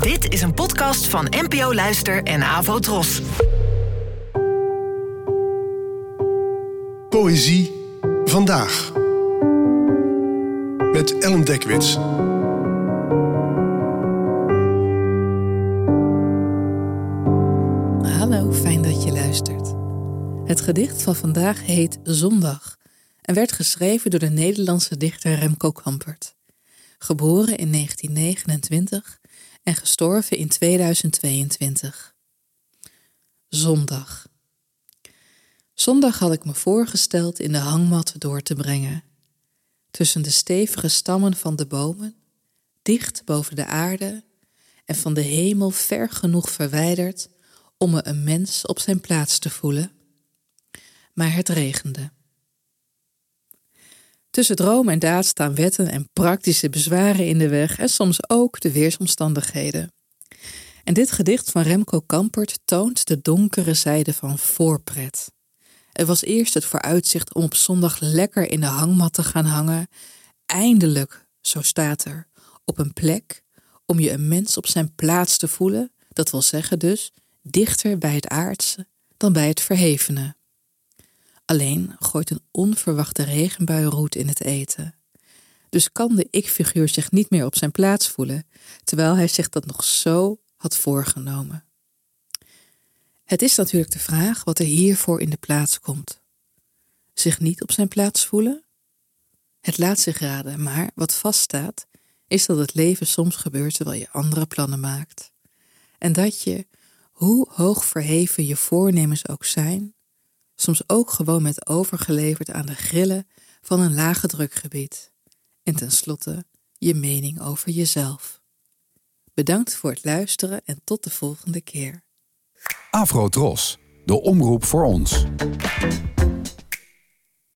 Dit is een podcast van NPO Luister en Avo Tros. Poëzie vandaag. Met Ellen Dekwits. Hallo, fijn dat je luistert. Het gedicht van vandaag heet Zondag en werd geschreven door de Nederlandse dichter Remco Kampert. Geboren in 1929 en gestorven in 2022. Zondag. Zondag had ik me voorgesteld in de hangmat door te brengen. Tussen de stevige stammen van de bomen, dicht boven de aarde en van de hemel ver genoeg verwijderd om me een mens op zijn plaats te voelen. Maar het regende. Tussen droom en daad staan wetten en praktische bezwaren in de weg en soms ook de weersomstandigheden. En dit gedicht van Remco Kampert toont de donkere zijde van voorpret. Er was eerst het vooruitzicht om op zondag lekker in de hangmat te gaan hangen. Eindelijk, zo staat er, op een plek om je een mens op zijn plaats te voelen, dat wil zeggen dus dichter bij het aardse dan bij het verhevene. Alleen gooit een onverwachte regenbui roet in het eten. Dus kan de ik-figuur zich niet meer op zijn plaats voelen, terwijl hij zich dat nog zo had voorgenomen. Het is natuurlijk de vraag wat er hiervoor in de plaats komt. Zich niet op zijn plaats voelen? Het laat zich raden, maar wat vaststaat, is dat het leven soms gebeurt terwijl je andere plannen maakt. En dat je, hoe hoog verheven je voornemens ook zijn, soms ook gewoon met overgeleverd aan de grillen van een lage drukgebied. En tenslotte je mening over jezelf. Bedankt voor het luisteren en tot de volgende keer. Afro Tros, de omroep voor ons.